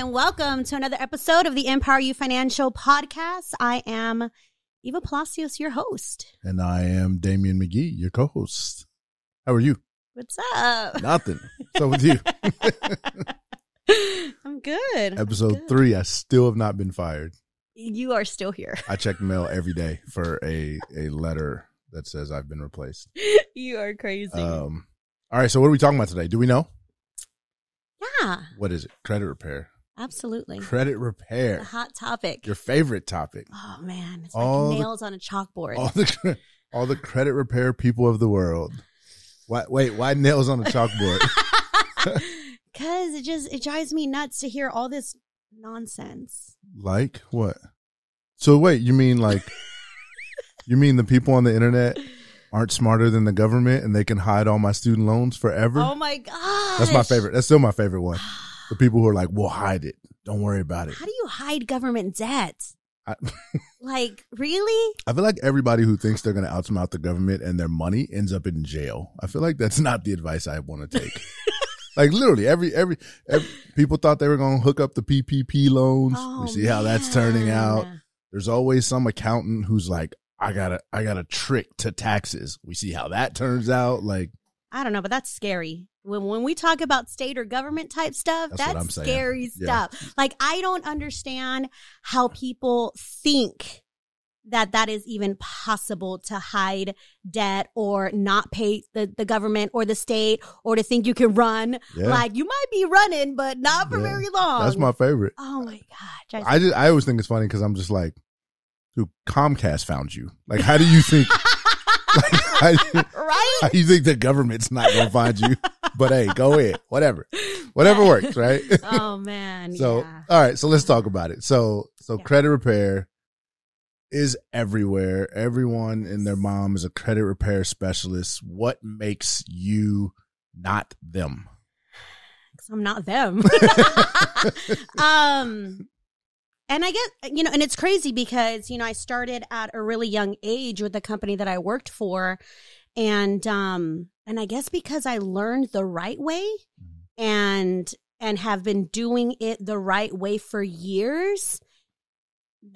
and welcome to another episode of the Empower You Financial Podcast. I am Eva Palacios, your host. And I am Damian McGee, your co host. How are you? What's up? Nothing. So with you. I'm good. Episode good. three, I still have not been fired. You are still here. I check mail every day for a, a letter that says I've been replaced. you are crazy. Um, all right. So what are we talking about today? Do we know? yeah, What is it? Credit repair. Absolutely. Credit repair. hot topic. Your favorite topic. oh man, it's All like the- nails on a chalkboard. All the all the credit repair people of the world. Why, wait, why nails on a chalkboard? Cause it just it drives me nuts to hear all this nonsense. Like what? So wait, you mean like you mean the people on the internet aren't smarter than the government and they can hide all my student loans forever? Oh my god, That's my favorite. That's still my favorite one. The people who are like, "We'll hide it. Don't worry about it." How do you hide government debt? I, Like really? I feel like everybody who thinks they're going to outsmart the government and their money ends up in jail. I feel like that's not the advice I want to take. like literally, every, every every people thought they were going to hook up the PPP loans. Oh, we see how that's turning out. There's always some accountant who's like, I got a I got a trick to taxes. We see how that turns out. Like I don't know, but that's scary. When when we talk about state or government type stuff, That's that's, what I'm saying. scary Yeah. stuff. Like I don't understand how people think that that is even possible to hide debt or not pay the, the government or the state or to think you can run. yeah, Like you might be running, but not for Yeah. very long. that's my favorite. Oh my god! I just I always think it's funny because I'm just like, dude, Comcast found you. Like, how do you think? like, how, do you- right? you think the government's not gonna find you? But hey, go ahead, whatever, whatever works, right? oh man. So, yeah. all right, so let's talk about it. So, so Yeah. credit repair is everywhere. Everyone and their mom is a credit repair specialist. What makes you not them? 'Cause I'm not them. um, and I get, you know, and it's crazy because, you know, I started at a really young age with the company that I worked for. And, um, and I guess because I learned the right way and, and have been doing it the right way for years,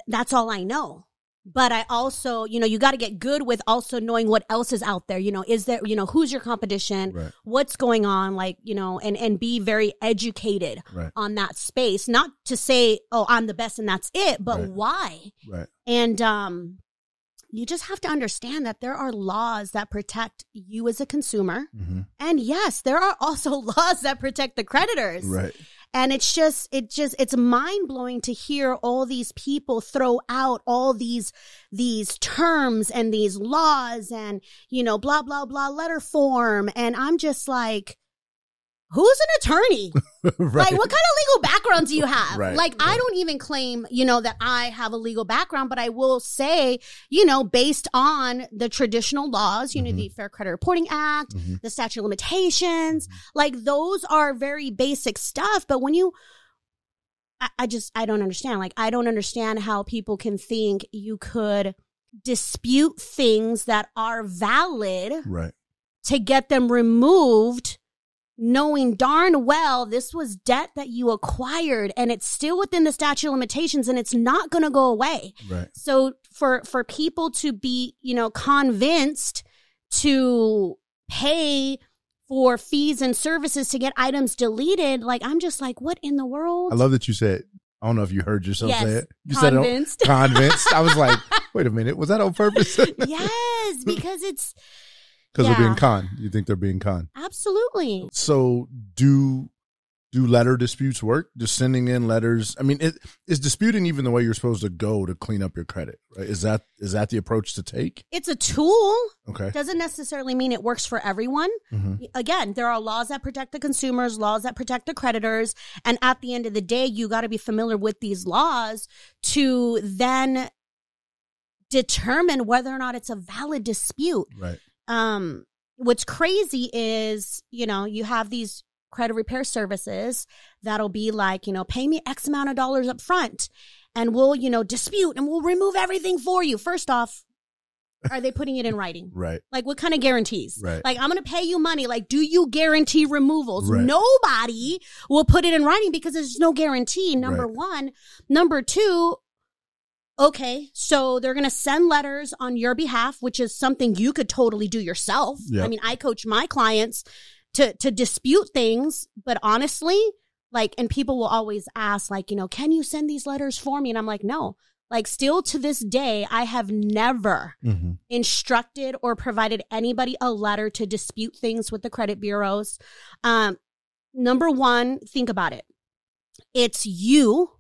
that's all I know. But I also, you know, you got to get good with also knowing what else is out there. You know, is there, you know, who's your competition? Right, what's going on like you know and and be very educated right, on that space not to say oh i'm the best and that's it but Right. why right. and um you just have to understand that there are laws that protect you as a consumer hmm and yes there are also laws that protect the creditors Right. And it's just it just it's mind blowing to hear all these people throw out all these these terms and these laws and you know blah blah blah letter form. And i'm just like who's an attorney right. like what kind of legal background do you have Right, like i don't even claim you know that i have a legal background but i will say you know based on the traditional laws you know Mhm. the fair credit reporting act Mhm. the statute of limitations like those are very basic stuff but when you I, I just i don't understand like i don't understand how people can think you could dispute things that are valid Right. to get them removed knowing darn well this was debt that you acquired and it's still within the statute of limitations and it's not going to go away Right. so for for people to be you know convinced to pay for fees and services to get items deleted like i'm just like what in the world I love that you said. I don't know if you heard yourself Yes, say it. You said it. on- convinced Convinced. I was like, wait a minute. Was that on purpose? yes because it's Because Yeah. they're being con. You think they're being con. absolutely So do do letter disputes work? Just sending in letters. I mean, it, is disputing even the way you're supposed to go to clean up your credit? Right? Is that is that the approach to take? it's a tool Okay. doesn't necessarily mean it works for everyone hmm again, there are laws that protect the consumers, laws that protect the creditors. And at the end of the day, you got to be familiar with these laws to then determine whether or not it's a valid dispute. Right. Um, what's crazy is, you know, you have these credit repair services that'll be like, you know, pay me X amount of dollars up front and we'll, you know, dispute and we'll remove everything for you. First off, are they putting it in writing? Right. Like what kind of guarantees? Right. Like I'm going to pay you money. Like do you guarantee removals? Right. Nobody will put it in writing because there's no guarantee. Number Right. 1, number 2, okay, so they're going to send letters on your behalf, which is something you could totally do yourself. Yeah. I mean, I coach my clients to to dispute things, but honestly, like and people will always ask like, you know, can you send these letters for me? And I'm like, "No." Like still to this day, I have never hmm instructed or provided anybody a letter to dispute things with the credit bureaus. Um, number one, think about it. It's you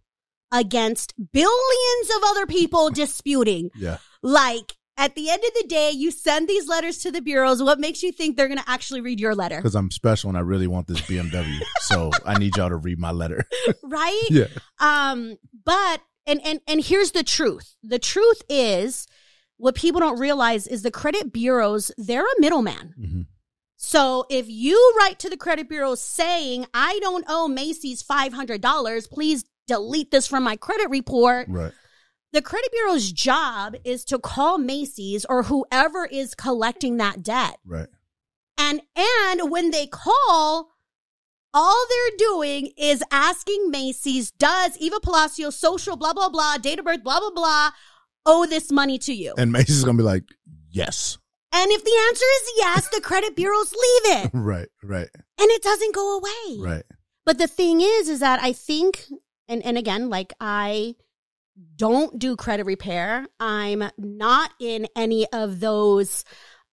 against billions of other people disputing. Yeah. Like at the end of the day, you send these letters to the bureaus. What makes you think they're going to actually read your letter? Because I'm special and I really want this BMW. so I need y'all to read my letter. right? yeah. Um, but and and and here's the truth. The truth is what people don't realize is the credit bureaus, they're a middleman. hmm So if you write to the credit bureau saying, I don't owe Macy's $500, please delete this from my credit report. Right. The credit bureau's job is to call Macy's or whoever is collecting that debt. Right. And and when they call, all they're doing is asking Macy's, does Eva Palacio social blah blah blah, date of birth, blah blah blah, owe this money to you? And Macy's is gonna be like, yes. And if the answer is yes, the credit bureaus leave it. Right. Right. And it doesn't go away. Right. But the thing is, is that I think, and, and again, like I don't do credit repair. I'm not in any of those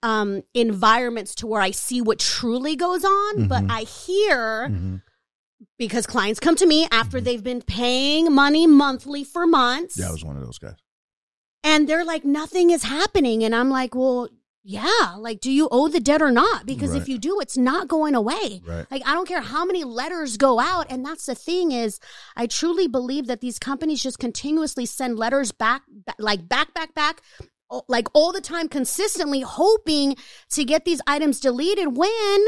um, environments to where I see what truly goes on, but Mhm. I hear hmm because clients come to me after Mhm. they've been paying money monthly for months. Yeah, I was one of those guys. and they're like, nothing is happening. And I'm like, well, yeah, like, do you owe the debt or not? Because if you do, it's not going away. Right. Like, I don't care how many letters go out. And that's the thing is, I truly believe that these companies just continuously send letters back, like back, back, back, like all the time, consistently hoping to get these items deleted when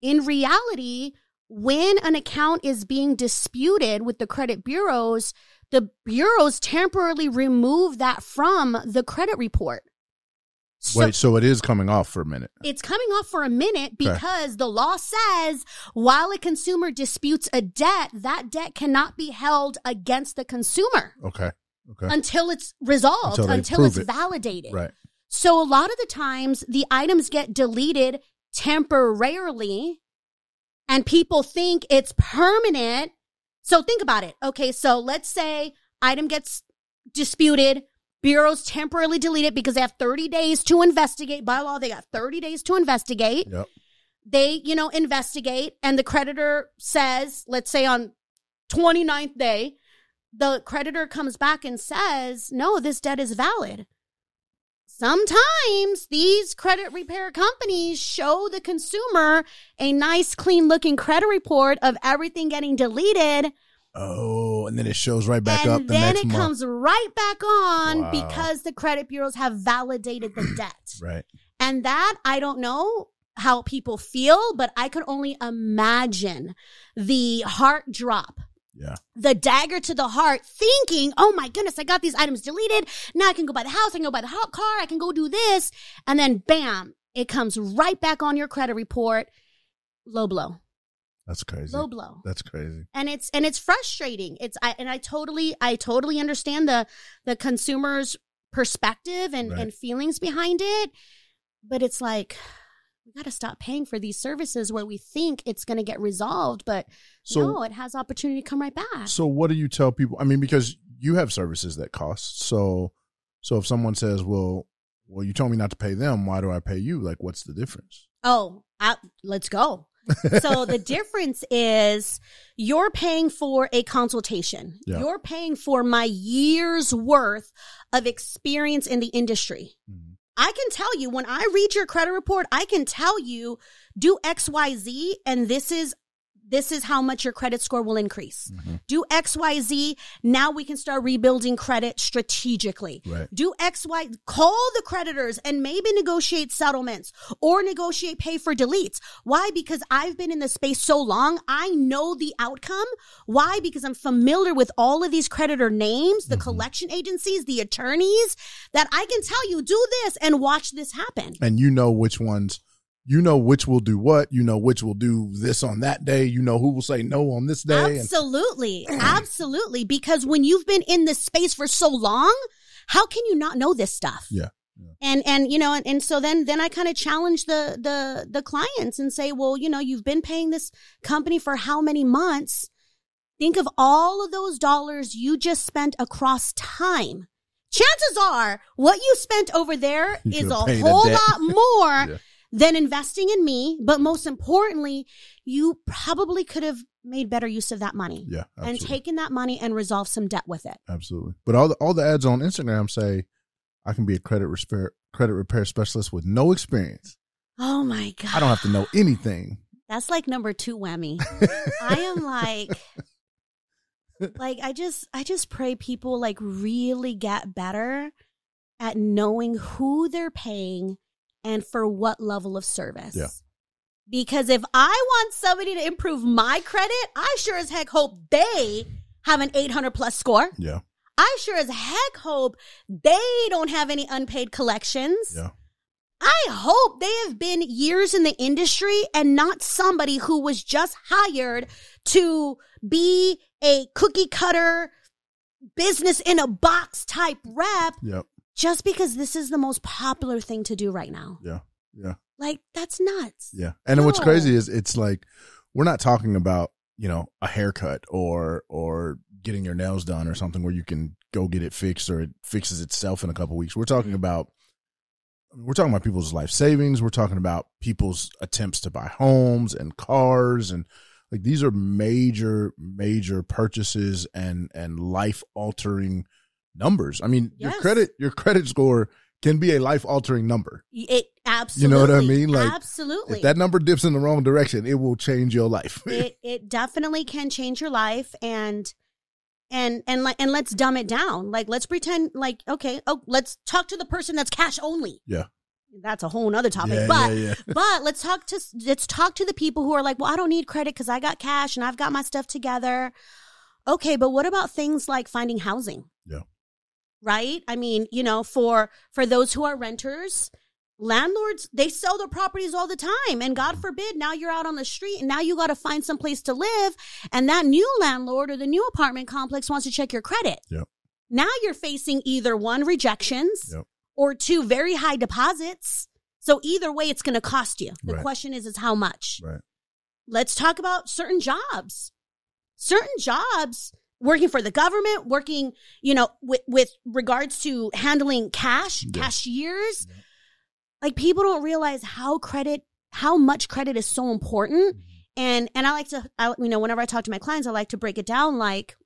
in reality, when an account is being disputed with the credit bureaus, the bureaus temporarily remove that from the credit report. So Wait, so it is coming off for a minute. it's coming off for a minute because the law says while a consumer disputes a debt, that debt cannot be held against the consumer Okay. Okay. until it's resolved, Until until, it's it. validated. right. So a lot of the times the items get deleted temporarily and people think it's permanent. So think about it. Okay, so let's say item gets disputed, bureaus temporarily delete it because they have 30 days to investigate. By law, they got 30 days to investigate. Yep. They, you know, investigate and the creditor says, let's say on 29th day, the creditor comes back and says, no, this debt is valid. Sometimes these credit repair companies show the consumer a nice, clean looking credit report of everything getting deleted. Oh, and then it shows right back and up the then it month. comes right back on Wow. because the credit bureaus have validated the debt. right. And that, I don't know how people feel, but I could only imagine the heart drop Yeah. the dagger to the heart, thinking, oh my goodness, I got these items deleted. Now I can go buy the house, I can go buy the hot car, I can go do this. And then bam, it comes right back on your credit report. Low blow, That's crazy. low blow. That's crazy. And it's, and it's frustrating. It's, I, and I totally, I totally understand the, the consumer's perspective and, Right. and feelings behind it. But it's like, we got to stop paying for these services where we think it's going to get resolved, but So no, it has opportunity to come right back. So what do you tell people? I mean, because you have services that cost. So so if someone says, "Well, well, you told me not to pay them. Why do I pay you?" Like, what's the difference? Oh, I, let's go. So the difference is you're paying for a consultation. Yeah. You're paying for my year's worth of experience in the industry. Mhm. I can tell you when I read your credit report, I can tell you do XYZ and this is this is how much your credit score will increase. Mhm. Do XYZ. Now we can start rebuilding credit strategically. Right. Do XY, call the creditors and maybe negotiate settlements or negotiate pay for deletes. Why? Because I've been in the space so long. I know the outcome. Why? Because I'm familiar with all of these creditor names, the Mhm. collection agencies, the attorneys that I can tell you do this and watch this happen. And you know which ones. You know which will do what. You know which will do this on that day. You know who will say no on this day. And Absolutely. Absolutely. Because when you've been in this space for so long, how can you not know this stuff? Yeah. Yeah. And, and, you know, and, and so then, then I kind of challenge the, the, the clients and say, well, you know, you've been paying this company for how many months? Think of all of those dollars you just spent across time. Chances are what you spent over there You is a could've a whole lot more Yeah. Than investing in me. But most importantly, you probably could have made better use of that money yeah, and taken that money and resolve some debt with it. Absolutely. But all the all the ads on Instagram say I can be a credit repair credit repair specialist with no experience. Oh my God. I don't have to know anything. That's like number two whammy. I am like, like I just, I just pray people like really get better at knowing who they're paying and for what level of service. Yeah. Because if I want somebody to improve my credit, I sure as heck hope they have an 800 plus score. Yeah. I sure as heck hope they don't have any unpaid collections. Yeah. I hope they have been years in the industry and not somebody who was just hired to be a cookie cutter business in a box type rep Yep. Just because this is the most popular thing to do right now. Yeah. Yeah. Like that's nuts. Yeah. And what's crazy is it's like we're not talking about, you know, a haircut or or getting your nails done or something where you can go get it fixed or it fixes itself in a couple weeks. We're talking about we're talking about people's life savings. We're talking about people's attempts to buy homes and cars and like these are major major purchases and and life altering numbers. I mean, your credit your credit score can be a life altering number. It absolutely. You know what I mean? Like, absolutely. If that number dips in the wrong direction, it will change your life. it it definitely can change your life and and and like and let's dumb it down like let's pretend like okay oh let's talk to the person that's cash only Yeah. that's a whole nother topic yeah, but yeah, yeah. but let's talk to let's talk to the people who are like well i don't need credit because i got cash and i've got my stuff together okay but what about things like finding housing. Right i mean you know for for those who are renters landlords they sell their properties all the time and god forbid now you're out on the street and now you got to find some place to live and that new landlord or the new apartment complex wants to check your credit Yep. now you're facing either one rejections Yep. or two very high deposits so either way it's going to cost you the Right. question is is how much Right. let's talk about certain jobs certain jobs working for the government working you know with with regards to handling cash Yeah. cashiers like people don't realize how credit how much credit is so important and and i like to I, you know whenever i talk to my clients i like to break it down like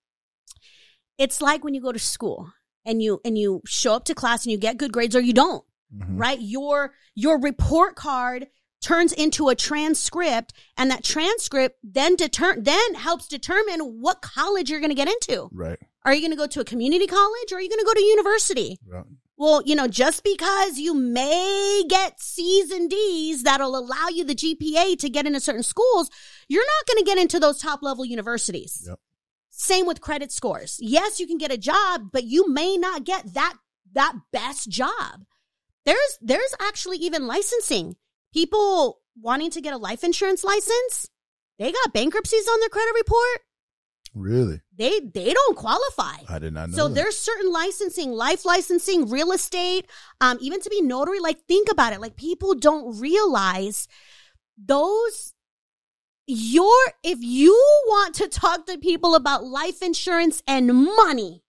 it's like when you go to school and you and you show up to class and you get good grades or you don't Mhm. right? Your your report card turns into a transcript, and that transcript then deter- then helps determine what college you're going to get into. Right. Are you going to go to a community college or are you going to go to university? Right. Well, you know, just because you may get C's and D's that'll allow you the GPA to get into certain schools, you're not going to get into those top level universities. Yep. Same with credit scores. Yes, you can get a job, but you may not get that that best job. There's there's actually even licensing. People wanting to get a life insurance license, they got bankruptcies on their credit report. Really? They they don't qualify. I did not know. So that. there's certain licensing, life licensing, real estate, um, even to be notary. Like, think about it. Like, people don't realize those. Your if you want to talk to people about life insurance and money,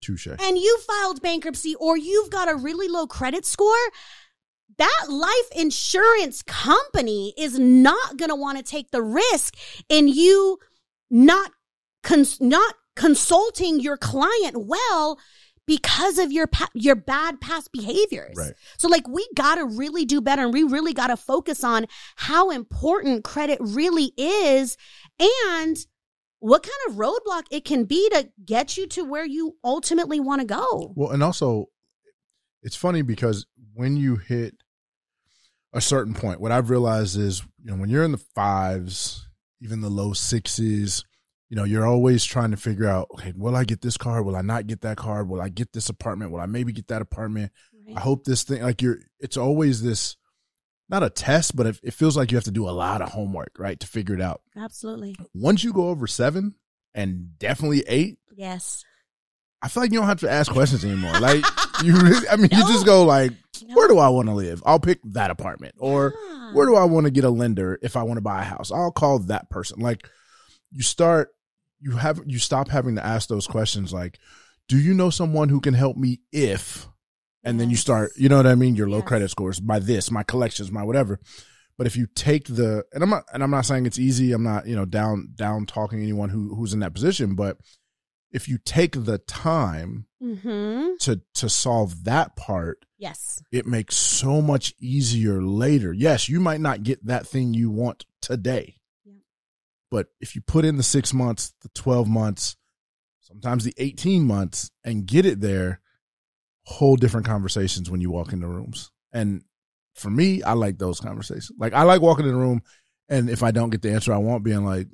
touche. and you filed bankruptcy or you've got a really low credit score, that life insurance company is not going to want to take the risk in you not cons- not consulting your client well because of your pa- your bad past behaviors. Right. So like we got to really do better and we really got to focus on how important credit really is and what kind of roadblock it can be to get you to where you ultimately want to go. Well, and also, it's funny because when you hit a certain point, what I've realized is, you know, when you're in the fives, even the low sixes, you know, you're always trying to figure out, okay, will I get this card? Will I not get that card? Will I get this apartment? Will I maybe get that apartment? I hope this thing, like you're, it's always this, not a test, but it, it feels like you have to do a lot of homework, right, to figure it out. Absolutely. Once you go over seven and definitely eight, Yes. I feel like you don't have to ask questions anymore. Like you really, I mean, you just go like, where do I want to live? I'll pick that apartment. Or Yeah. where do I want to get a lender if I want to buy a house? I'll call that person. Like you start, you have, you stop having to ask those questions. Like, do you know someone who can help me if, and then you start, you know what I mean? Your low Yes. credit scores by this, my collections, my whatever. But if you take the, and I'm not, and I'm not saying it's easy. I'm not, you know, down, down talking anyone who, who's in that position. But if you take the time Mm-hmm. to, to solve that part, Yes. it makes so much easier later. Yes, you might not get that thing you want today. Yeah. But if you put in the six months, the 12 months, sometimes the 18 months and get it there, whole different conversations when you walk into rooms. And for me, I like those conversations. Like I like walking in a room and if I don't get the answer I want, being like,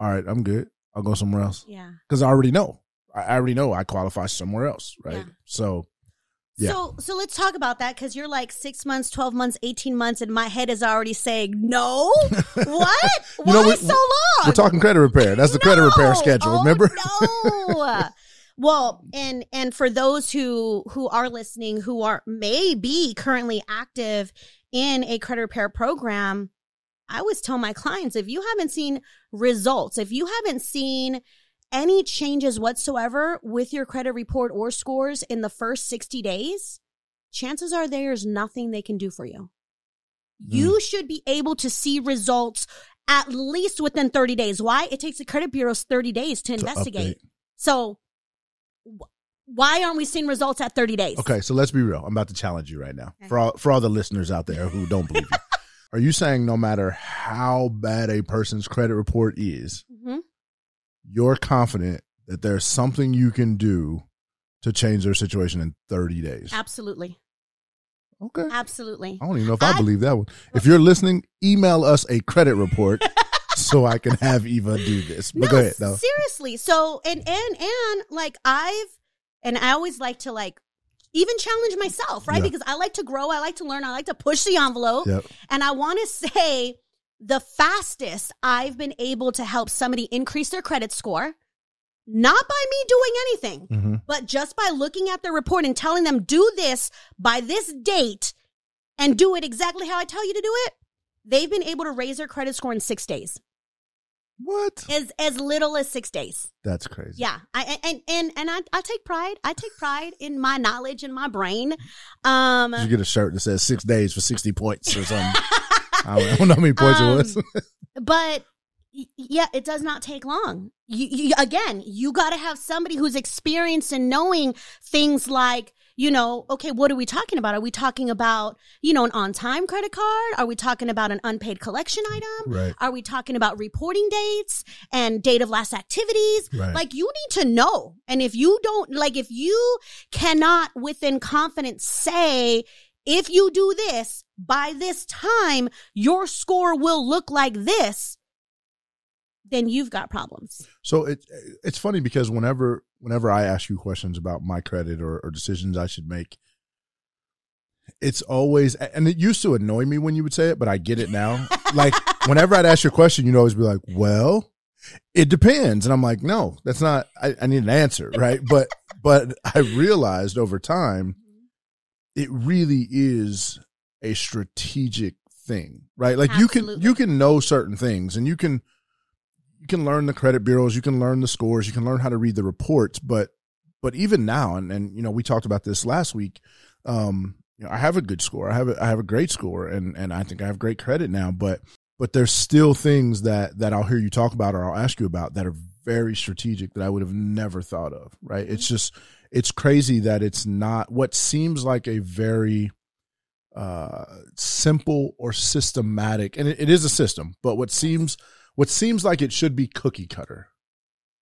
all right, I'm good. I'll go somewhere else. Yeah. Cause I already know. I already know I qualify somewhere else. Right. Yeah. So Yeah. So so let's talk about that because you're like six months, twelve months, eighteen months, and my head is already saying no. what? Why You know, we- so long? We're talking credit repair. That's the credit repair schedule. Oh, remember? no. well, and and for those who who are listening, who are may be currently active in a credit repair program, I always tell my clients if you haven't seen results, if you haven't seen any changes whatsoever with your credit report or scores in the first 60 days, chances are there's nothing they can do for you. Hmm. You should be able to see results at least within 30 days. Why? It takes the credit bureaus 30 days to To investigate. update. So wh- why aren't we seeing results at 30 days? Okay, so let's be real. I'm about to challenge you right now Okay. for all for all the listeners out there who don't believe you. Are you saying no matter how bad a person's credit report is, hmm you're confident that there's something you can do to change their situation in 30 days? Absolutely. Okay. Absolutely. I don't even know if I, I- believe that one. If you're listening, email us a credit report so I can have Eva do this. But no, go ahead, though. seriously. So and and and like I've and I always like to like even challenge myself, right? Yeah. Because I like to grow, I like to learn, I like to push the envelope. Yep. And I want to say the fastest I've been able to help somebody increase their credit score, not by me doing anything, hmm but just by looking at their report and telling them, do this by this date and do it exactly how I tell you to do it, they've been able to raise their credit score in six days, What? as, as little as six days. That's crazy. Yeah. I, and, and, and I, I take pride. I take pride in my knowledge and my brain. Um, Did you get a shirt that says six days for 60 points or something? I don't, I don't know how many points Um, it was. but yeah, it does not take long. You, you again, you got to have somebody who's experienced in knowing things like, you know, okay, what are we talking about? Are we talking about, you know, an on-time credit card? Are we talking about an unpaid collection item? right. Are we talking about reporting dates and date of last activities? Right. Like you need to know. And if you don't, like if you cannot within confidence say, if you do this by this time, your score will look like this, then you've got problems. So it it's funny because whenever whenever I ask you questions about my credit or, or decisions I should make, it's always and it used to annoy me when you would say it, but I get it now. like whenever I'd ask you a question, you'd always be like, "Well, it depends," and I'm like, "No, that's not. I, I need an answer, right?" But but I realized over time, mm-hmm. it really is a strategic thing, right? Like you can you can know certain things and you can you can learn the credit bureaus, you can learn the scores, you can learn how to read the reports, but but even now, and and you know, we talked about this last week. Um, you know, I have a good score. I have a, I have a great score, and and I think I have great credit now. But but there's still things that that I'll hear you talk about or I'll ask you about that are very strategic that I would have never thought of. Right? It's just it's crazy that it's not what seems like a very uh simple or systematic and it, it is a system but what seems what seems like it should be cookie cutter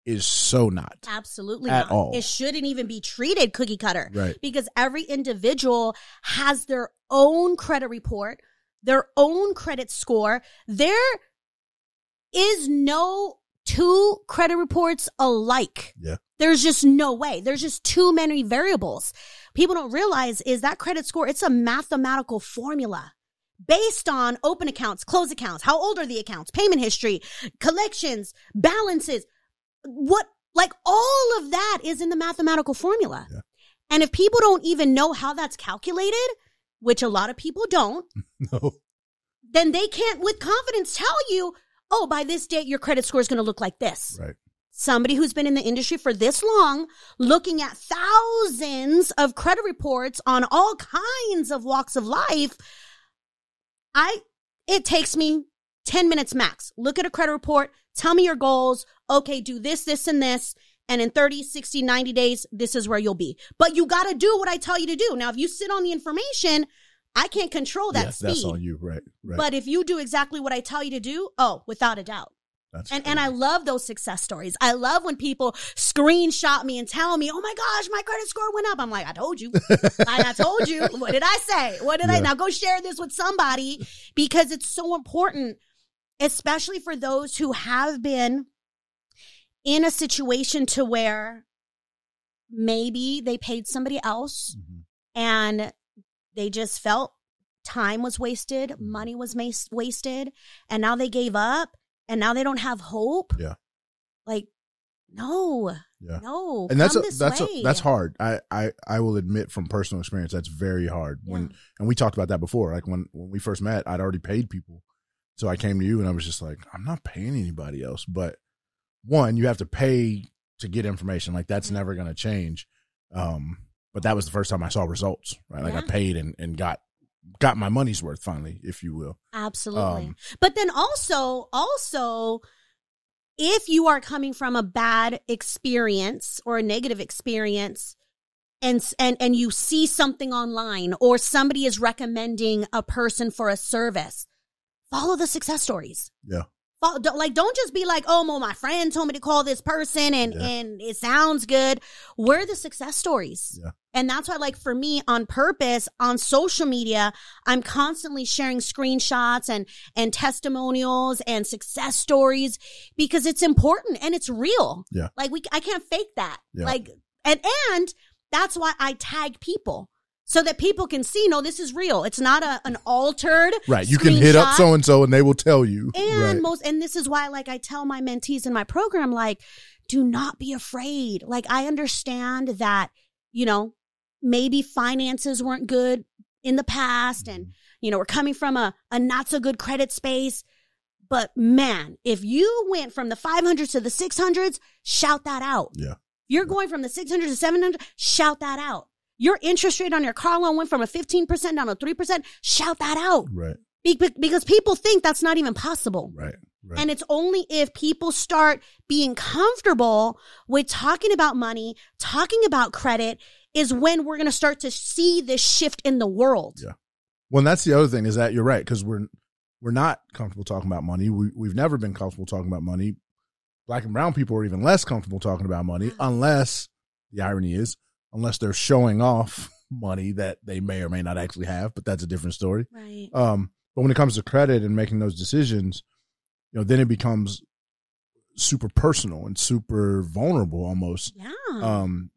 is so not Absolutely At not. all. It shouldn't even be treated cookie cutter. right because every individual has their own credit report, their own credit score. There is no two credit reports alike. Yeah. There's just no way. There's just too many variables. People don't realize is that credit score, it's a mathematical formula based on open accounts, close accounts, how old are the accounts, payment history, collections, balances, what, like all of that is in the mathematical formula. Yeah. And if people don't even know how that's calculated, which a lot of people don't, no then they can't with confidence tell you, oh, by this date, your credit score is going to look like this. right Somebody who's been in the industry for this long, looking at thousands of credit reports on all kinds of walks of life, I, it takes me 10 minutes max. Look at a credit report, tell me your goals. Okay, do this, this, and this. And in 30, 60, 90 days, this is where you'll be. But you got to do what I tell you to do. Now, if you sit on the information, I can't control that speed. that's on you right right But if you do exactly what I tell you to do, oh, without a doubt. That's And and I love those success stories. I love when people screenshot me and tell me, "Oh my gosh, my credit score went up." I'm like, "I told you. I, I told you. What did I say? What did I now go share this with somebody because it's so important, especially for those who have been in a situation to where maybe they paid somebody else Mhm. and they just felt time was wasted, Mm-hmm. money was mas- wasted, and now they gave up and now they don't have hope. Yeah. Like, no, yeah no. and that's a, that's a, that's hard. I, I I will admit from personal experience that's very hard. When and we talked about that before. Like when when we first met, I'd already paid people, so I came to you and I was just like, I'm not paying anybody else. But one, you have to pay to get information. Like that's Mhm. never going to change. Um, but that was the first time I saw results. Right, like I paid and and got got my money's worth finally, if you will. Absolutely. Um, but then also, also, if you are coming from a bad experience or a negative experience, and and and you see something online or somebody is recommending a person for a service, follow the success stories. Yeah. Don't, like don't just be like, oh, well, my friend told me to call this person and Yeah. and it sounds good. We're the success stories. Yeah. And that's why, like, for me on purpose on social media, I'm constantly sharing screenshots and, and testimonials and success stories because it's important and it's real. Yeah. Like we, I can't fake that. Yeah. Like, and, and that's why I tag people so that people can see, no, this is real. It's not a, an altered. Right, you can hit up so and so and they will tell you. And right. most, and this is why, like, I tell my mentees in my program, like, do not be afraid. Like, I understand that, you know, maybe finances weren't good in the past and, mm-hmm. you know, we're coming from a, a not so good credit space. But man, if you went from the 500s to the 600s, shout that out. Yeah. You're going from the 600 to 700, shout that out. Your interest rate on your car loan went from a 15% down to 3%, shout that out. right, Be- be- because people think that's not even possible. right, right. And it's only if people start being comfortable with talking about money, talking about credit, is when we're going to start to see this shift in the world. Yeah. Well, and that's the other thing is that you're right because we're we're not comfortable talking about money. We we've never been comfortable talking about money. Black and brown people are even less comfortable talking about money, uh-huh. unless the irony is, unless they're showing off money that they may or may not actually have. But that's a different story. Right. Um, but when it comes to credit and making those decisions, you know, then it becomes super personal and super vulnerable almost Yeah. um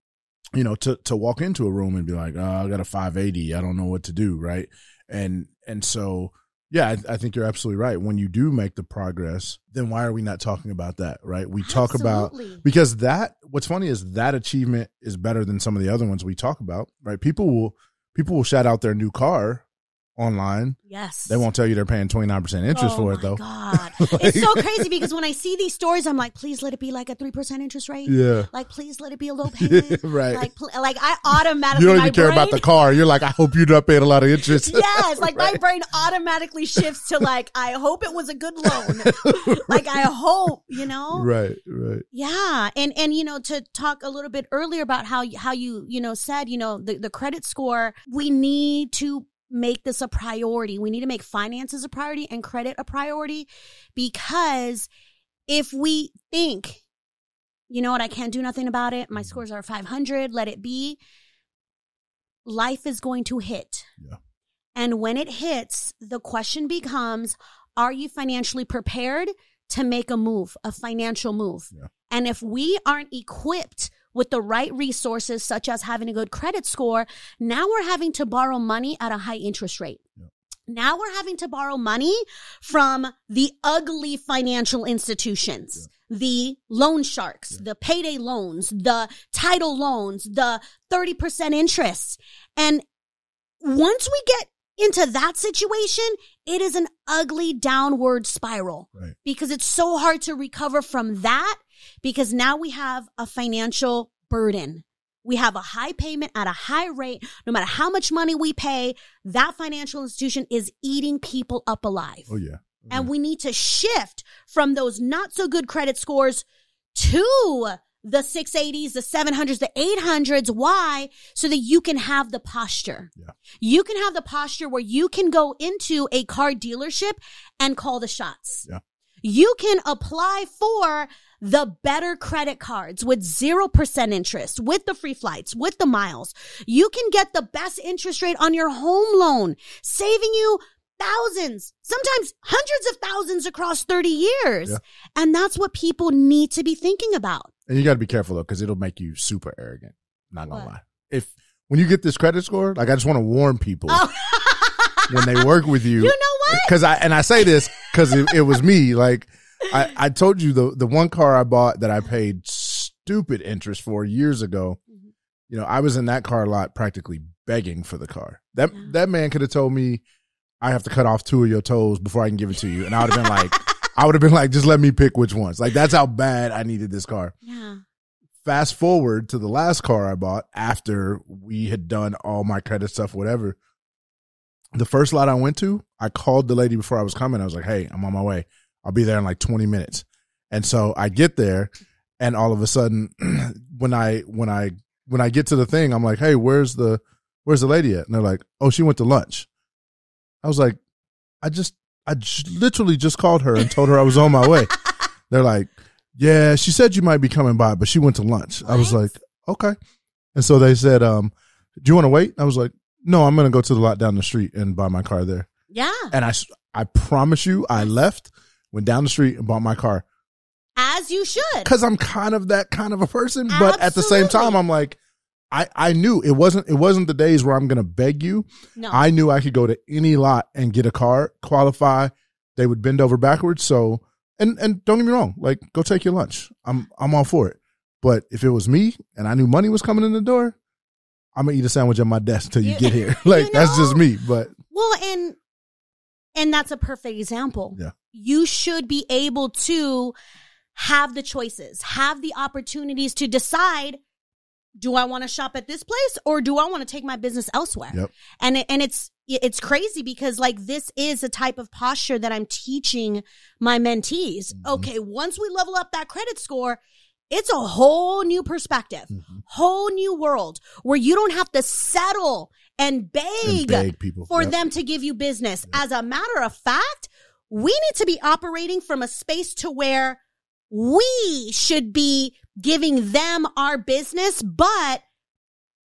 you know to to walk into a room and be like oh, i got a 580 i don't know what to do right and and so yeah I, I think you're absolutely right. When you do make the progress then why are we not talking about that right? We talk about because that what's funny is that achievement is better than some of the other ones we talk about right? People will people will shout out their new car online. Yes. They won't tell you they're paying 29% interest oh for it though. God. it's so crazy because when I see these stories, I'm like, please let it be like a 3% interest rate. Yeah. Like, please let it be a low payment. right. Like, pl- like I automatically, you don't even care about the car. You're like, I hope you're not paying a lot of interest. Yes, like my brain automatically shifts to like, I hope it was a good loan. Like I hope, you know? right, right. Yeah. And, and, you know, to talk a little bit earlier about how, how you, you know, said, you know, the, the credit score, we need to make this a priority. We need to make finances a priority and credit a priority because if we think, you know what, I can't do nothing about it. My mm-hmm. scores are 500, let it be. Life is going to hit. Yeah. And when it hits, the question becomes, are you financially prepared to make a move, a financial move? Yeah. And if we aren't equipped with the right resources, such as having a good credit score, now we're having to borrow money at a high interest rate. Yeah. Now we're having to borrow money from the ugly financial institutions, the loan sharks, the payday loans, the title loans, the 30% interest. And once we get into that situation, it is an ugly downward spiral Right. because it's so hard to recover from that because now we have a financial burden. We have a high payment at a high rate. No matter how much money we pay, that financial institution is eating people up alive. Oh yeah. Oh, and we need to shift from those not so good credit scores to the 680s, the 700s, the 800s. Why? So that you can have the posture. Yeah. You can have the posture where you can go into a car dealership and call the shots. Yeah. You can apply for the better credit cards with 0% interest, with the free flights, with the miles. You can get the best interest rate on your home loan, saving you thousands, sometimes hundreds of thousands across 30 years. Yeah. And that's what people need to be thinking about. And you got to be careful though, because it'll make you super arrogant. Not gonna What? lie. If when you get this credit score, like I just want to warn people Oh, when they work with you, you know what? because I and I say this because it, it was me. Like I, I told you the the one car I bought that I paid stupid interest for years ago. Mhm. You know, I was in that car lot practically begging for the car. That Yeah. that man could have told me I have to cut off two of your toes before I can give it to you, and I would have been like, I would have been like, just let me pick which ones. Like that's how bad I needed this car Yeah. fast forward to the last car I bought after we had done all my credit stuff, whatever. The first lot I went to, I called the lady before I was coming. I was like, hey, I'm on my way. I'll be there in like 20 minutes. And so I get there and all of a sudden when I when I when I get to the thing, I'm like, hey, where's the where's the lady at? And they're like, oh, she went to lunch. I was like, I just I j- literally just called her and told her I was on my way. They're like, yeah, she said you might be coming by, but she went to lunch. I was like, okay. And so they said, um, do you want to wait? I was like, no, I'm going to go to the lot down the street and buy my car there. Yeah. And I I promise you, I left, went down the street and bought my car As you should. because I'm kind of that kind of a person. But at the same time, I'm like, I, I knew it wasn't, it wasn't the days where I'm going to beg you. No. I knew I could go to any lot and get a car, qualify. They would bend over backwards. So, and and don't get me wrong, like go take your lunch. I'm I'm all for it. But if it was me and I knew money was coming in the door, I'm gonna eat a sandwich at my desk till you, You- get here. Like you that's just me. But Well, and and that's a perfect example. Yeah. You should be able to have the choices, have the opportunities to decide do I want to shop at this place or do I want to take my business elsewhere? Yep. And it, and it's it's crazy because like this is a type of posture that I'm teaching my mentees. Mhm. Okay, once we level up that credit score, it's a whole new perspective, Mhm. whole new world where you don't have to settle and and beg, beg people for Yep. them to give you business. As a matter of fact, we need to be operating from a space to where we should be giving them our business, but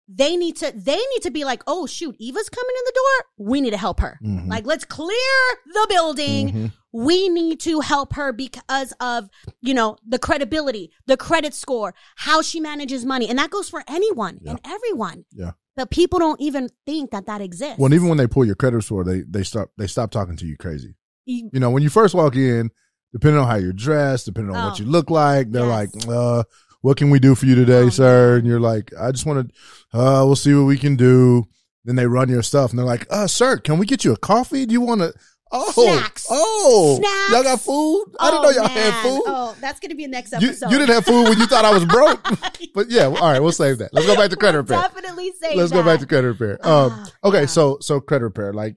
they need to they need to be like, "Oh shoot, Eva's coming in the door. We need to help her." Mhm. Like, let's clear the building. Mhm. We need to help her because of, you know, the credibility, the credit score, how she manages money. And that goes for anyone Yeah. and everyone. Yeah. But people don't even think that that exists. Well, even when they pull your credit score, they they stop they stop talking to you crazy. You- You know, when you first walk in, depending on how you're dressed, depending on what Oh. you look like, they're Yes. like, uh, what can we do for you today, Oh, sir? man. And you're like, I just want to, uh, we'll see what we can do. Then they run your stuff and they're like, uh, sir, can we get you a coffee? Do you want to? Oh, Snacks. oh, Snacks. y'all got food? I didn't know y'all had food. Oh, that's gonna be next you, episode. you didn't have food when you thought I was broke. but yeah, all right, we'll save that. Let's go back to credit We'll repair. Definitely say Let's that. go back to credit repair. Um, Ah, okay, yeah. so so credit repair, like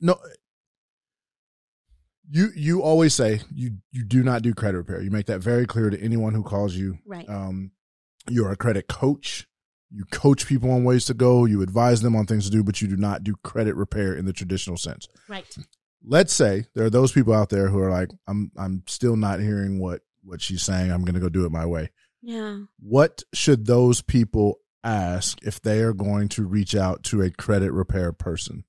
no, you you always say you you do not do credit repair. You make that very clear to anyone who calls you. right. Um, you're a credit coach. You coach people on ways to go. You advise them on things to do, but you do not do credit repair in the traditional sense. right. Let's say there are those people out there who are like, I'm I'm still not hearing what what she's saying. I'm going to go do it my way. Yeah. What should those people ask if they are going to reach out to a credit repair person?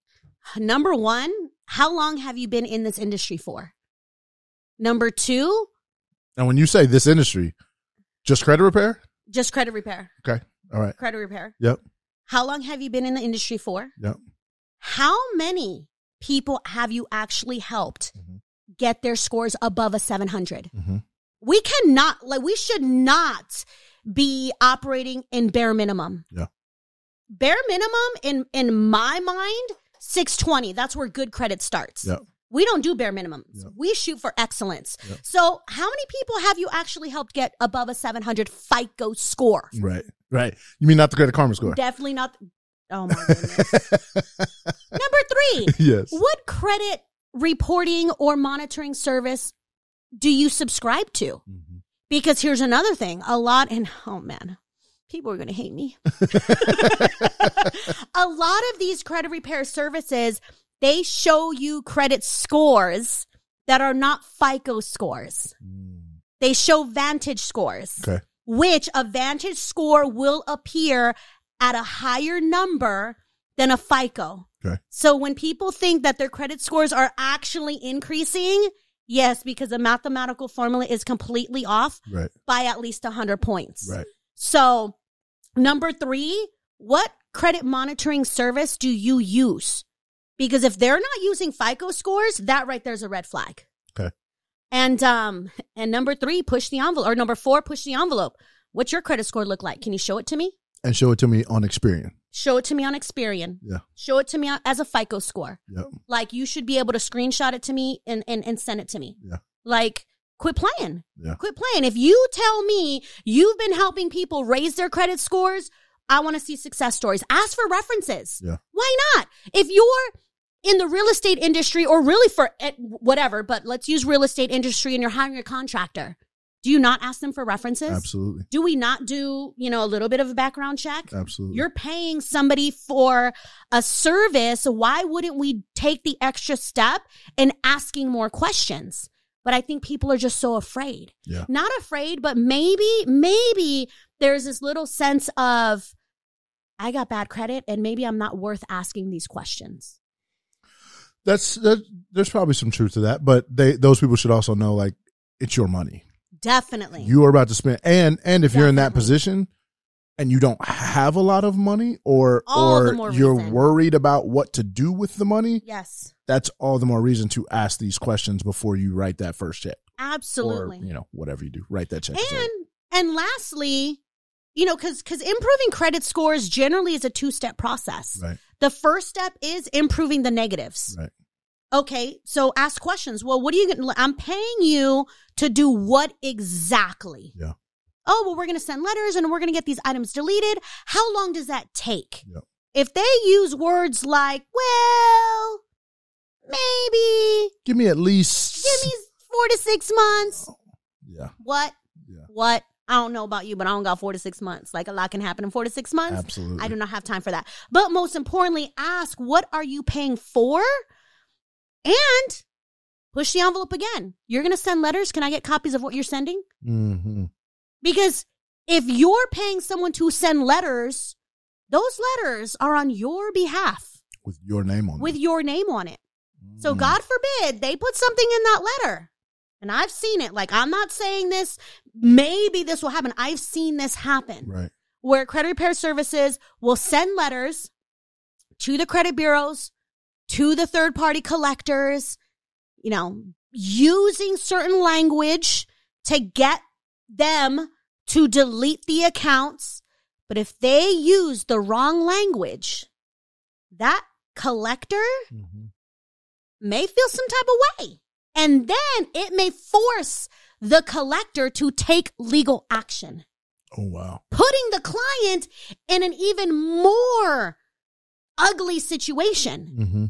Number one, how long have you been in this industry for? Number two, And when you say this industry, just credit repair? just credit repair. Okay. All right. Credit repair. Yep. How long have you been in the industry for? Yep. How many people have you actually helped Mhm. get their scores above a 700? Mm-hmm. We cannot, like, we should not be operating in bare minimum. Yeah. Bare minimum in, in my mind, 620. That's where good credit starts. Yep. We don't do bare minimums. Yep. We shoot for excellence. Yep. So, how many people have you actually helped get above a 700 FICO score? Right. Right. You mean not the credit karma score? Definitely not. Oh my goodness. Number three, yes. what credit reporting or monitoring service do you subscribe to? Mhm. Because here's another thing a lot, and oh man, people are going to hate me. a lot of these credit repair services, they show you credit scores that are not FICO scores. Mm. They show Vantage scores, Okay. which a Vantage score will appear at a higher number than a FICO. Okay. So when people think that their credit scores are actually increasing, yes, because the mathematical formula is completely off Right. by at least 100 points. Right. So, number three, what credit monitoring service do you use? Because if they're not using FICO scores, that right there's a red flag. Okay. And um and number three, push the envelope. Or number four, push the envelope. What's your credit score look like? Can you show it to me? And show it to me on Experian. Show it to me on Experian. Yeah. Show it to me as a FICO score. Yep. Like you should be able to screenshot it to me and and, and send it to me. Yeah. Like quit playing. Yeah. Quit playing. If you tell me you've been helping people raise their credit scores, I want to see success stories. Ask for references. Yeah. Why not? If you're in the real estate industry or really for eh, whatever, but let's use real estate industry and you're hiring a contractor, do you not ask them for references? Absolutely. Do we not do, you know, a little bit of a background check? Absolutely. You're paying somebody for a service. Why wouldn't we take the extra step in asking more questions? But I think people are just so afraid. Yeah. Not afraid, but maybe, maybe there's this little sense of, I got bad credit and maybe I'm not worth asking these questions. That's that, there's probably some truth to that, but they those people should also know like it's your money. Definitely. You are about to spend and and if you're in that position and you don't have a lot of money or All or you're reason. worried about what to do with the money, yes. that's all the more reason to ask these questions before you write that first check. Absolutely. Or, you know, whatever you do, write that check. and. And lastly, you know, because because improving credit scores generally is a two step process. Right. The first step is improving the negatives. Right. Okay, so ask questions. Well, what are you? I'm paying you to do what exactly? Yeah. Oh, well, we're going to send letters and we're going to get these items deleted. How long does that take? Yep. If they use words like, well, maybe, Give me at least give me four to six months. Yeah. What? Yeah. What? I don't know about you, but I don't got four to six months. Like a lot can happen in four to six months. Absolutely. I do not have time for that. But most importantly, ask what are you paying for? And push the envelope again. You're going to send letters. Can I get copies of what you're sending? hmm Because if you're paying someone to send letters, those letters are on your behalf With your name on with it. your name on it. So Mhm. God forbid they put something in that letter. And I've seen it. Like I'm not saying this, maybe this will happen. I've seen this happen Right. where credit repair services will send letters to the credit bureaus, to the third party collectors, you know, using certain language to get them to delete the accounts, But if they use the wrong language, that collector Mhm. may feel some type of way. And then it may force the collector to take legal action, Oh wow. putting the client in an even more ugly situation. Mm-hmm.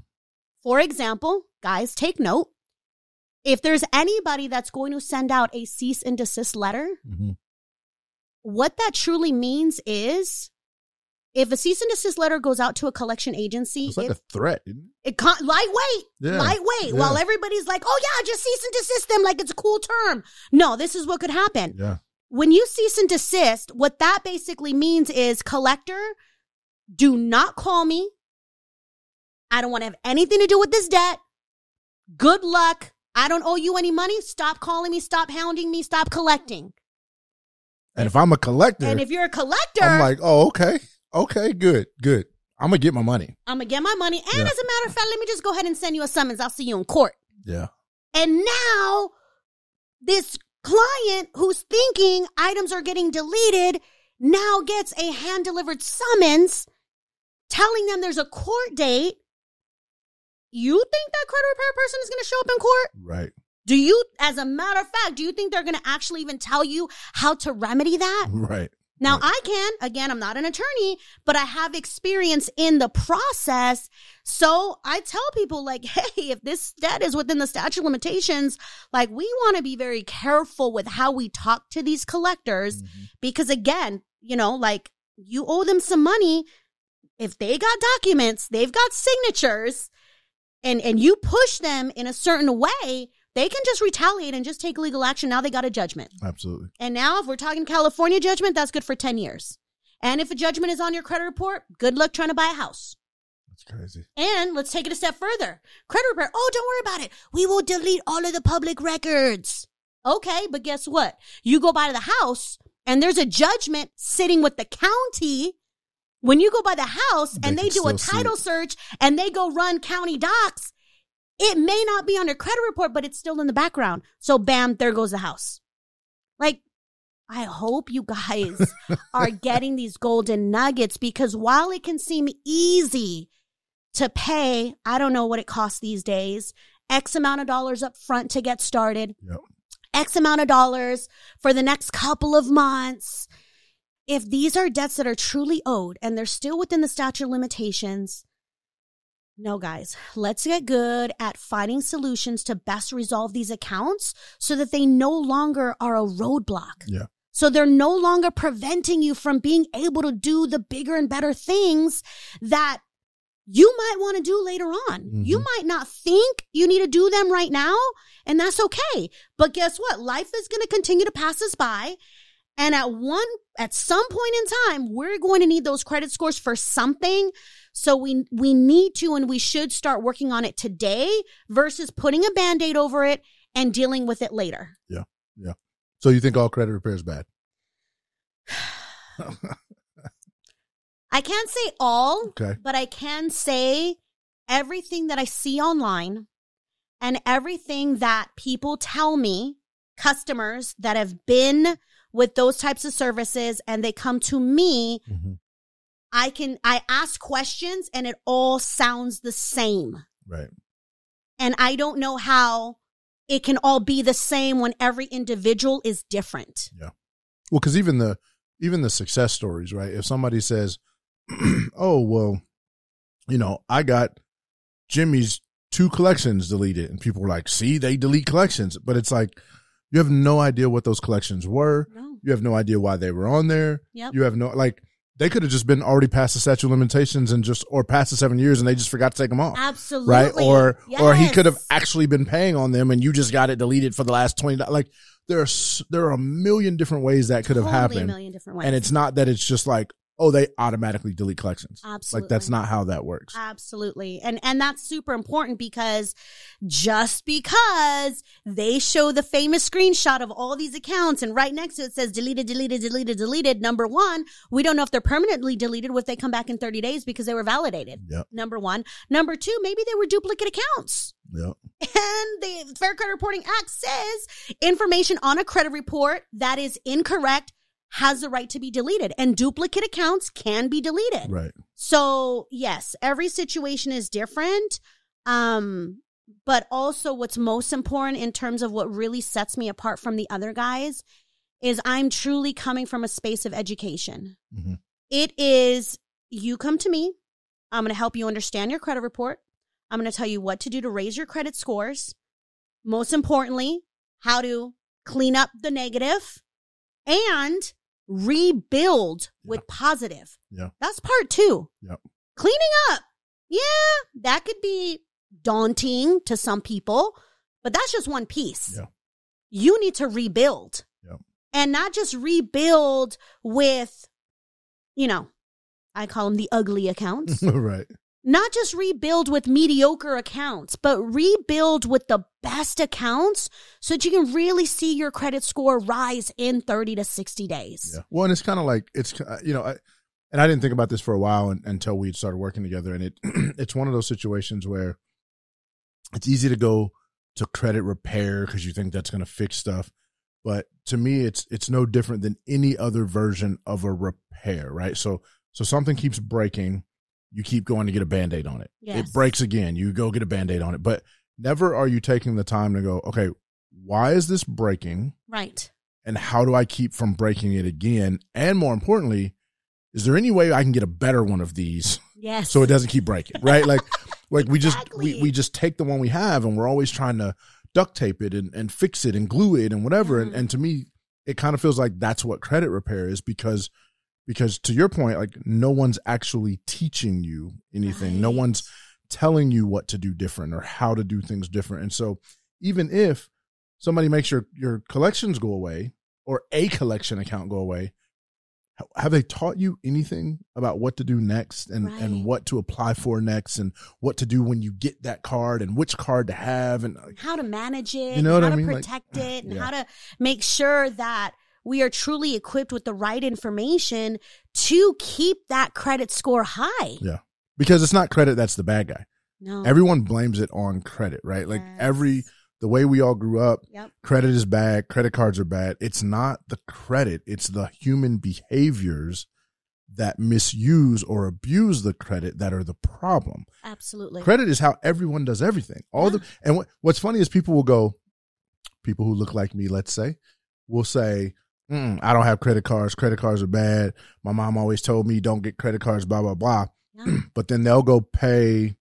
For example, guys, take note. If there's anybody that's going to send out a cease and desist letter, Mm-hmm. what that truly means is if a cease and desist letter goes out to a collection agency, It's like it, a threat. Isn't it? it con- lightweight, Yeah. lightweight, Yeah. while everybody's like, oh yeah, just cease and desist them like it's a cool term. No, this is what could happen. Yeah. When you cease and desist, what that basically means is collector, do not call me. I don't want to have anything to do with this debt. Good luck. I don't owe you any money. Stop calling me. Stop hounding me. Stop collecting. And if I'm a collector, And if you're a collector, I'm like, oh, okay, okay, good, good. I'm gonna get my money. I'm gonna get my money. And Yeah. as a matter of fact, let me just go ahead and send you a summons. I'll see you in court. Yeah. And now this client who's thinking items are getting deleted now gets a hand delivered summons telling them there's a court date. You think that credit repair person is going to show up in court? Right. Do you, as a matter of fact, do you think they're going to actually even tell you how to remedy that? Right. Now Right. I can, again, I'm not an attorney, but I have experience in the process. So I tell people like, Hey, if this debt is within the statute of limitations, like we want to be very careful with how we talk to these collectors Mhm. because again, you know, like you owe them some money. If they got documents, they've got signatures and, and you push them in a certain way, they can just retaliate and just take legal action. Now they got a judgment. Absolutely. And now, if we're talking California judgment, that's good for 10 years. And if a judgment is on your credit report, good luck trying to buy a house. That's crazy. And let's take it a step further. Credit repair. Oh, don't worry about it. We will delete all of the public records. Okay, but guess what? You go buy the house and there's a judgment sitting with the county. When you go buy the house They and they do a title search and they go run county docs, it may not be on your credit report, but it's still in the background. So bam, there goes the house. Like, I hope you guys are getting these golden nuggets because while it can seem easy to pay, I don't know what it costs these days, X amount of dollars up front to get started, Yep. X amount of dollars for the next couple of months. If these are debts that are truly owed and they're still within the statute of limitations, no, guys, let's get good at finding solutions to best resolve these accounts so that they no longer are a roadblock. Yeah. So they're no longer preventing you from being able to do the bigger and better things that you might want to do later on. You Mhm. might not think you need to do them right now, and that's okay. But guess what? Life is going to continue to pass us by. And at one, at some point in time, we're going to need those credit scores for something. So we, we need to and we should start working on it today versus putting a band-aid over it and dealing with it later. Yeah. Yeah. So you think all credit repair is bad? I can't say all, Okay. but I can say everything that I see online and everything that people tell me, customers that have been with those types of services and they come to me, hmm I can, I ask questions and it all sounds the same. Right. And I don't know how it can all be the same when every individual is different. Yeah. Well, because even the even the success stories, right? If somebody says, "Oh, well, you know, I got Jimmy's two collections deleted," and people were like, "See, they delete collections," but it's like you have no idea what those collections were. No. You have no idea why they were on there. Yep. You have no like they could have just been already past the statute of limitations and just or past the seven years and they just forgot to take them off. Absolutely. Right. Or or he could have actually been paying on them and you just got it deleted for the last twenty. Like there are there are a million different ways that could have Totally A happened, million different ways. and it's not that it's just like oh they automatically delete collections. Absolutely. Like that's not how that works. Absolutely. And and that's super important because just because they show the famous screenshot of all these accounts and right next to it says deleted, deleted, deleted, deleted, number one, we don't know if they're permanently deleted or if they come back in 30 days because they were validated. Yep. Number one. Number two, maybe they were duplicate accounts. Yep. And the Fair Credit Reporting Act says information on a credit report that is incorrect has the right to be deleted and duplicate accounts can be deleted. Right. So, yes, every situation is different. Um, but also what's most important in terms of what really sets me apart from the other guys is I'm truly coming from a space of education. Mhm. It is you come to me, I'm going to help you understand your credit report. I'm going to tell you what to do to raise your credit scores. Most importantly, how to clean up the negative and rebuild with positive. Yeah. That's part two. Yep. Cleaning up. Yeah, that could be daunting to some people, but that's just one piece. Yeah. You need to rebuild. Yep. And not just rebuild with, you know, I call them the ugly accounts. right. Not just rebuild with mediocre accounts, but rebuild with the best accounts so that you can really see your credit score rise in 30 to 60 days. Yeah. Well, and it's kind of like it's you know, I, and I didn't think about this for a while un- until we started working together, and it it's one of those situations where it's easy to go to credit repair because you think that's going to fix stuff, but to me, it's it's no different than any other version of a repair, right? So so something keeps breaking, you keep going to get a band aid on it. Yes. It breaks again, you go get a band aid on it, but never are you taking the time to go, okay, why is this breaking? Right. and how do I keep from breaking it again? And more importantly, is there any way I can get a better one of these Yes. so it doesn't keep breaking? Right? Like, like we just we, we just take the one we have and we're always trying to duct tape it and, and fix it and glue it and whatever. And Mhm. and to me, it kind of feels like that's what credit repair is because because to your point, like no one's actually teaching you anything. No one's telling you what to do different or how to do things different. And so even if somebody makes your your collections go away or a collection account go away, have they taught you anything about what to do next and Right. and what to apply for next and what to do when you get that card and which card to have and like, how to manage it, You know what how I to mean? Like, protect it, and yeah. how to make sure that we are truly equipped with the right information to keep that credit score high. Yeah. because it's not credit that's the bad guy. No. Everyone blames it on credit, right? Like every the way we all grew up, Yep. credit is bad, credit cards are bad. It's not the credit, it's the human behaviors that misuse or abuse the credit that are the problem. Absolutely. Credit is how everyone does everything. All the and what, what's funny is people will go, people who look like me, let's say, will say, mm, "I don't have credit cards. Credit cards are bad. My mom always told me don't get credit cards." Blah blah blah. Yeah. But then they'll go pay,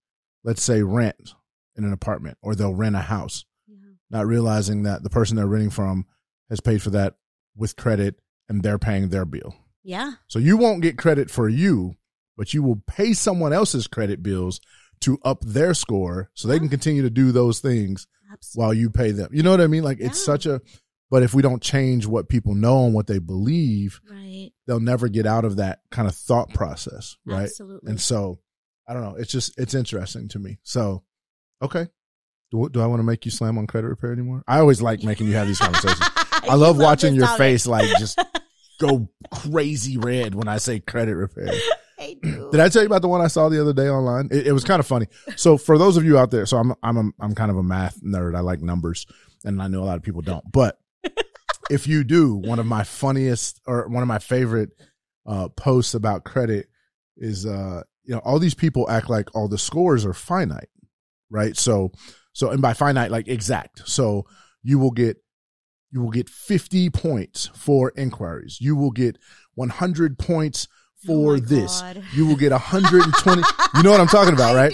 let's say, rent in an apartment, or they'll rent a house, Yeah. not realizing that the person they're renting from has paid for that with credit, and they're paying their bill. Yeah. So you won't get credit for you, but you will pay someone else's credit bills to up their score so they can continue to do those things Absolutely. while you pay them. You know what I mean? Like it's such a but if we don't change what people know and what they believe, Right. they'll never get out of that kind of thought process, right? Absolutely. And so I don't know, it's just it's interesting to me. So okay. Do, do I want to make you slam on credit repair anymore? I always like making you have these conversations. I You love watching your topic. face like just go crazy red when I say credit repair. I. Did I tell you about the one I saw the other day online? It, it was kind of funny. So for those of you out there, so I'm I'm a, I'm kind of a math nerd. I like numbers, and I know a lot of people don't. But if you do, one of my funniest or one of my favorite uh, posts about credit is uh, you know all these people act like all the scores are finite, right? So so and by finite like exact. So you will get you will get 50 points for inquiries. You will get 100 points for Oh this. God. You will get 120. you know what I'm talking about, right?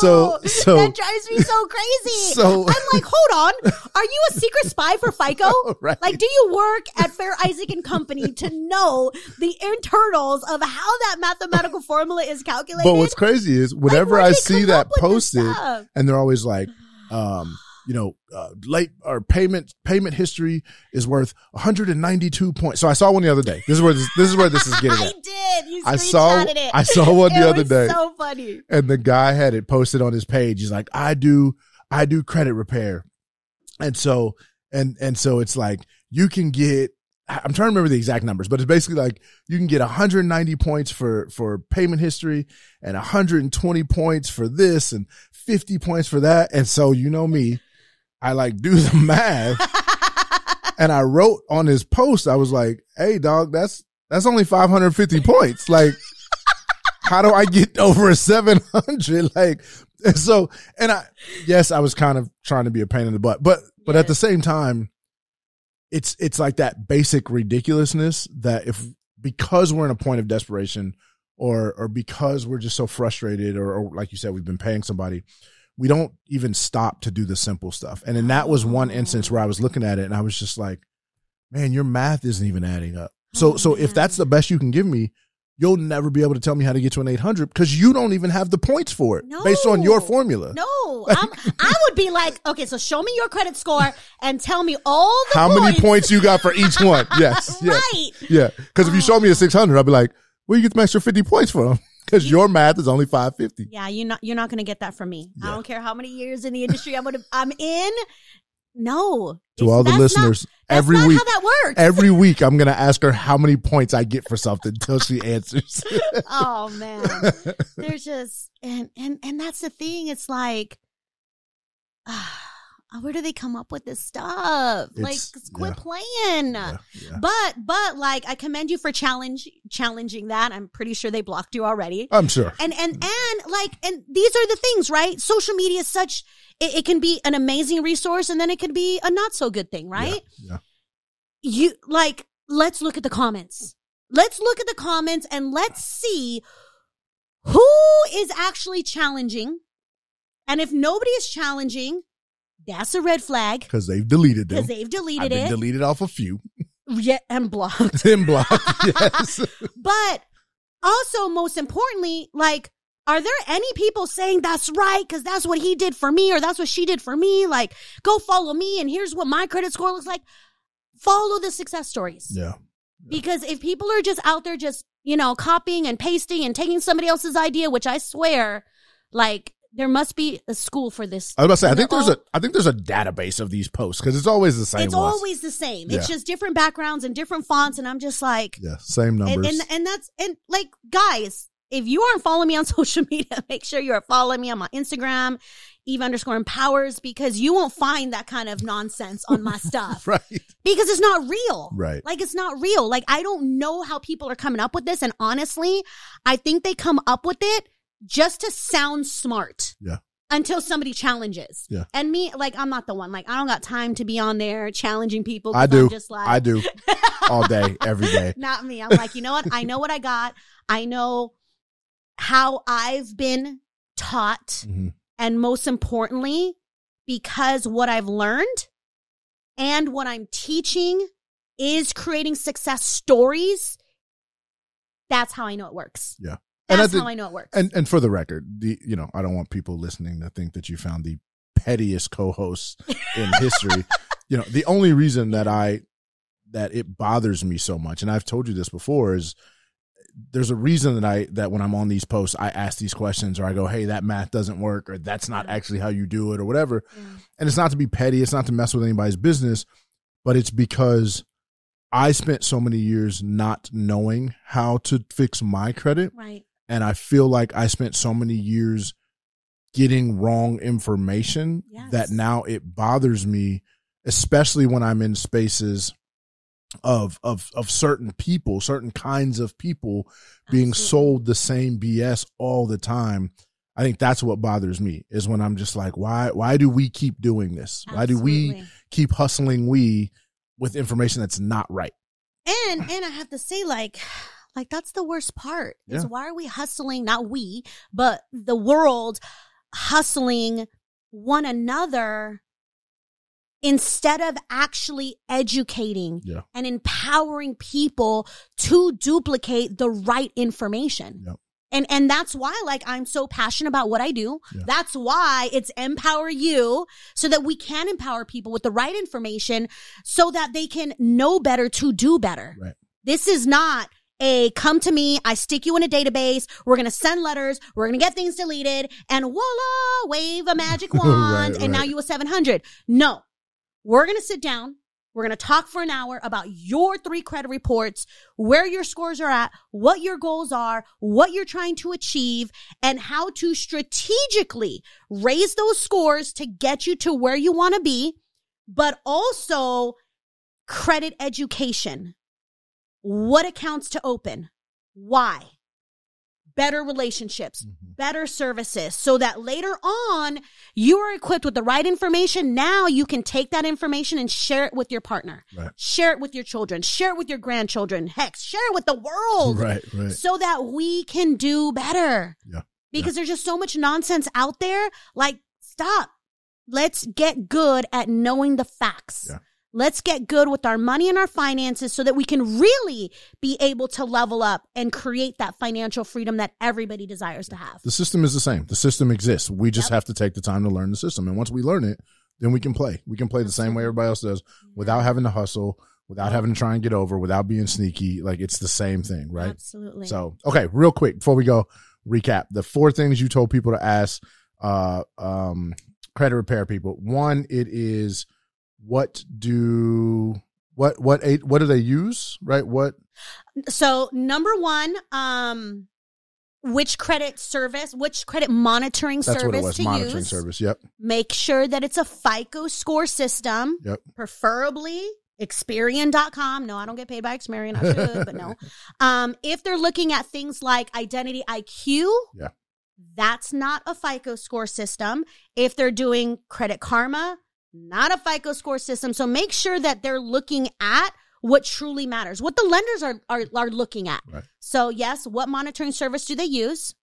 So- so- that drives me so crazy. So- I'm like, hold on, are you a secret spy for FICO? Right. Like, do you work at Fair Isaac and Company to know the internals of how that mathematical formula is calculated? But what's crazy is Like, whenever where'd I see that up with this posted and they're always like, um, you know, uh, late or payment payment history is worth 192 points. So I saw one the other day. This is where this, this is where this is getting I at. did. You I saw it. I saw one the other day. So funny. and the guy had it posted on his page. He's like, I do, I do credit repair. And so, and, and so it's like, you can get, I'm trying to remember the exact numbers, but it's basically like you can get 190 points for, for payment history and 120 points for this and 50 points for that. And so, you know me, I like do the math and I wrote on his post, I was like, "Hey, dog, that's that's only 550 points. Like, how do I get over a 700? Like, and so, and I, yes, I was kind of trying to be a pain in the butt, but but at the same time, it's it's like that basic ridiculousness that if because we're in a point of desperation or or because we're just so frustrated or, or like you said we've been paying somebody we don't even stop to do the simple stuff. And then that was one instance where i was looking at it and i was just like man your math isn't even adding up. So Oh, so if that's the best you can give me you'll never be able to tell me how to get to an 800 because you don't even have the points for it based on your formula. No, I'm, I would be like, okay, so show me your credit score and tell me all the how points. many points. you got for each one? Yes yes. Right. Yeah, because if you show me a 600, I'll be like, well, you get the extra 50 points them because your math is only 550. Yeah, you're not you're not gonna get that from me. I don't care how many years in the industry I'm gonna I'm in. No. To all the listeners, not, every week, how that works. every week, I'm going to ask her how many points I get for something until she answers. oh man. There's just and and and that's the thing. It's like where do they come up with this stuff? like It's- just quit yeah. playing. yeah, yeah. But but like I commend you for challenge challenging that. I'm pretty sure they blocked you already. I'm sure. And and and like and these are the things, right? Social media is such it, it can be an amazing resource and then it can be a not so good thing, right? Yeah. You like let's look at the comments. Let's look at the comments and let's see who is actually challenging. And if nobody is challenging, that's a red flag Because they've deleted them. because they've deleted it. I've deleted been it deleted off a few. yeah, and blocked. Then blocked. yes. But also, most importantly, like, are there any people saying that's right because that's what he did for me or that's what she did for me? Like, go follow me and here's what my credit score looks like. Follow the success stories. Yeah. Because if people are just out there just, you know, copying and pasting and taking somebody else's idea, which I swear, like, there must be a school for this. I was about to say, I think there's all- a, I think there's a database of these posts because it's always the same It's ones. always the same. It's just different backgrounds and different fonts. And I'm just like, yeah, same and, numbers. and and that's and like guys if you aren't following me on social media make sure you're following me on my instagram eve underscore empowers because you won't find that kind of nonsense on my stuff right. because it's not real Right. like it's not real like i don't know how people are coming up with this and honestly i think they come up with it just to sound smart Yeah. until somebody challenges Yeah. and me like i'm not the one like i don't got time to be on there challenging people. I do. I'm just like I do all day, every day. not me. I'm like, you know what? I know what I got. I know how I've been taught. Mhm. And most importantly, because what I've learned and what I'm teaching is creating success stories. That's how I know it works. Yeah. And That's I think- how I know it works. And and for the record, the you know, I don't want people listening to think that you found the pettiest co-host in history. You know, the only reason that I that it bothers me so much, and I've told you this before, is there's a reason that I that when I'm on these posts, I ask these questions or I go, "Hey, that math doesn't work," or "That's not actually how you do it," or whatever. Yeah. And it's not to be petty, it's not to mess with anybody's business, but it's because I spent so many years not knowing how to fix my credit Right. And I feel like I spent so many years getting wrong information Yes. that now it bothers me, especially when I'm in spaces of of of certain people, certain kinds of people being Absolutely. sold the same BS all the time. I think that's what bothers me is when I'm just like, why why do we keep doing this? Why do we keep hustling we with information that's not right? And and I have to say, like, like that's the worst part. Is why are we hustling? Not we, but the world hustling one another instead of actually educating Yeah. and empowering people to duplicate the right information. Yep. And and that's why like I'm so passionate about what I do. Yeah. That's why it's empower you so that we can empower people with the right information so that they can know better to do better. Right. This is not a come to me, I stick you in a database, we're going to send letters, we're going to get things deleted and voila, wave a magic Right, wand and now you a 700. No. We're going to sit down. We're going to talk for an hour about your three credit reports, where your scores are at, what your goals are, what you're trying to achieve, and how to strategically raise those scores to get you to where you want to be, but also credit education. What accounts to open? Why? Better relationships, Mhm. better services, so that later on you are equipped with the right information. Now you can take that information and share it with your partner, Right. share it with your children, share it with your grandchildren, heck, share it with the world Right, right. so that we can do better. Yeah. Because there's just so much nonsense out there. Like, stop. Let's get good at knowing the facts. Yeah. Let's get good with our money and our finances so that we can really be able to level up and create that financial freedom that everybody desires to have. The system is the same. The system exists. We just Yep. have to take the time to learn the system. And once we learn it, then we can play. We can play the same way everybody else does without having to hustle, without having to try and get over, without being sneaky. Like it's the same thing, right? Absolutely. So, okay, real quick before we go, recap the four things you told people to ask uh um credit repair people. One, it is what do what what eight what do they use? Right? What So number one, um, which credit service, which credit monitoring that's service was. to Monitoring use? service. Yep. Make sure that it's a FICO score system, Yep. preferably Experian.com. No, I don't get paid by Experian. I should, but no. Um, if they're looking at things like Identity IQ, Yeah. that's not a FICO score system. If they're doing Credit Karma, not a FICO score system. So make sure that they're looking at what truly matters, what the lenders are are, are looking at. Right. So yes, what monitoring service do they use?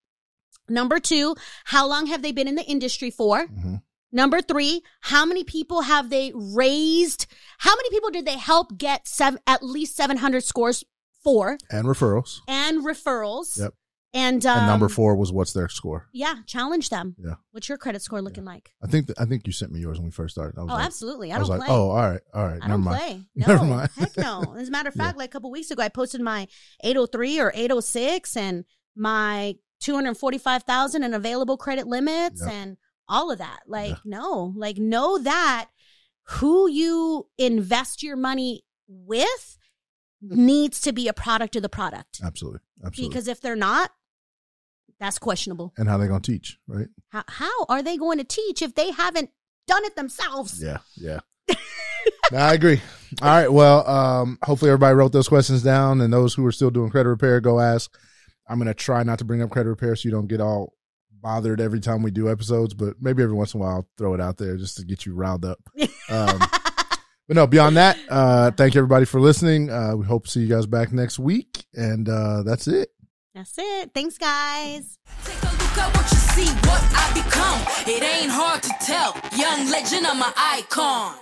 Number two, how long have they been in the industry for? hmm Number three, how many people have they raised? How many people did they help get seven, at least 700 scores for And referrals. and referrals? Yep. And, um, and number four was what's their score. Yeah, challenge them. Yeah. What's your credit score looking like? I think th- I think you sent me yours when we first started. I was Oh, like, absolutely. I, I was don't like, play. oh, all right, all right, I never don't mind. play. No, Never mind. heck no. As a matter of Yeah. fact, like a couple weeks ago, I posted my 803 or 806 and my 245,000 and available credit limits Yep. and all of that. Like, Yeah. no, like know that who you invest your money with needs to be a product of the product. Absolutely, absolutely. Because if they're not, that's questionable. and how they gonna teach, right? How, how are they going to teach if they haven't done it themselves? Yeah, yeah. no, I agree. All right. Well, um, hopefully everybody wrote those questions down, and those who are still doing credit repair, go ask. I'm gonna try not to bring up credit repair so you don't get all bothered every time we do episodes, but maybe every once in a while I'll throw it out there just to get you riled up. Um, but no, beyond that, uh, thank you everybody for listening. Uh, we hope to see you guys back next week, and uh, that's it. That's it. Thanks, guys. Take a look at what you see, what I become. It ain't hard to tell. Young legend, I'm an icon.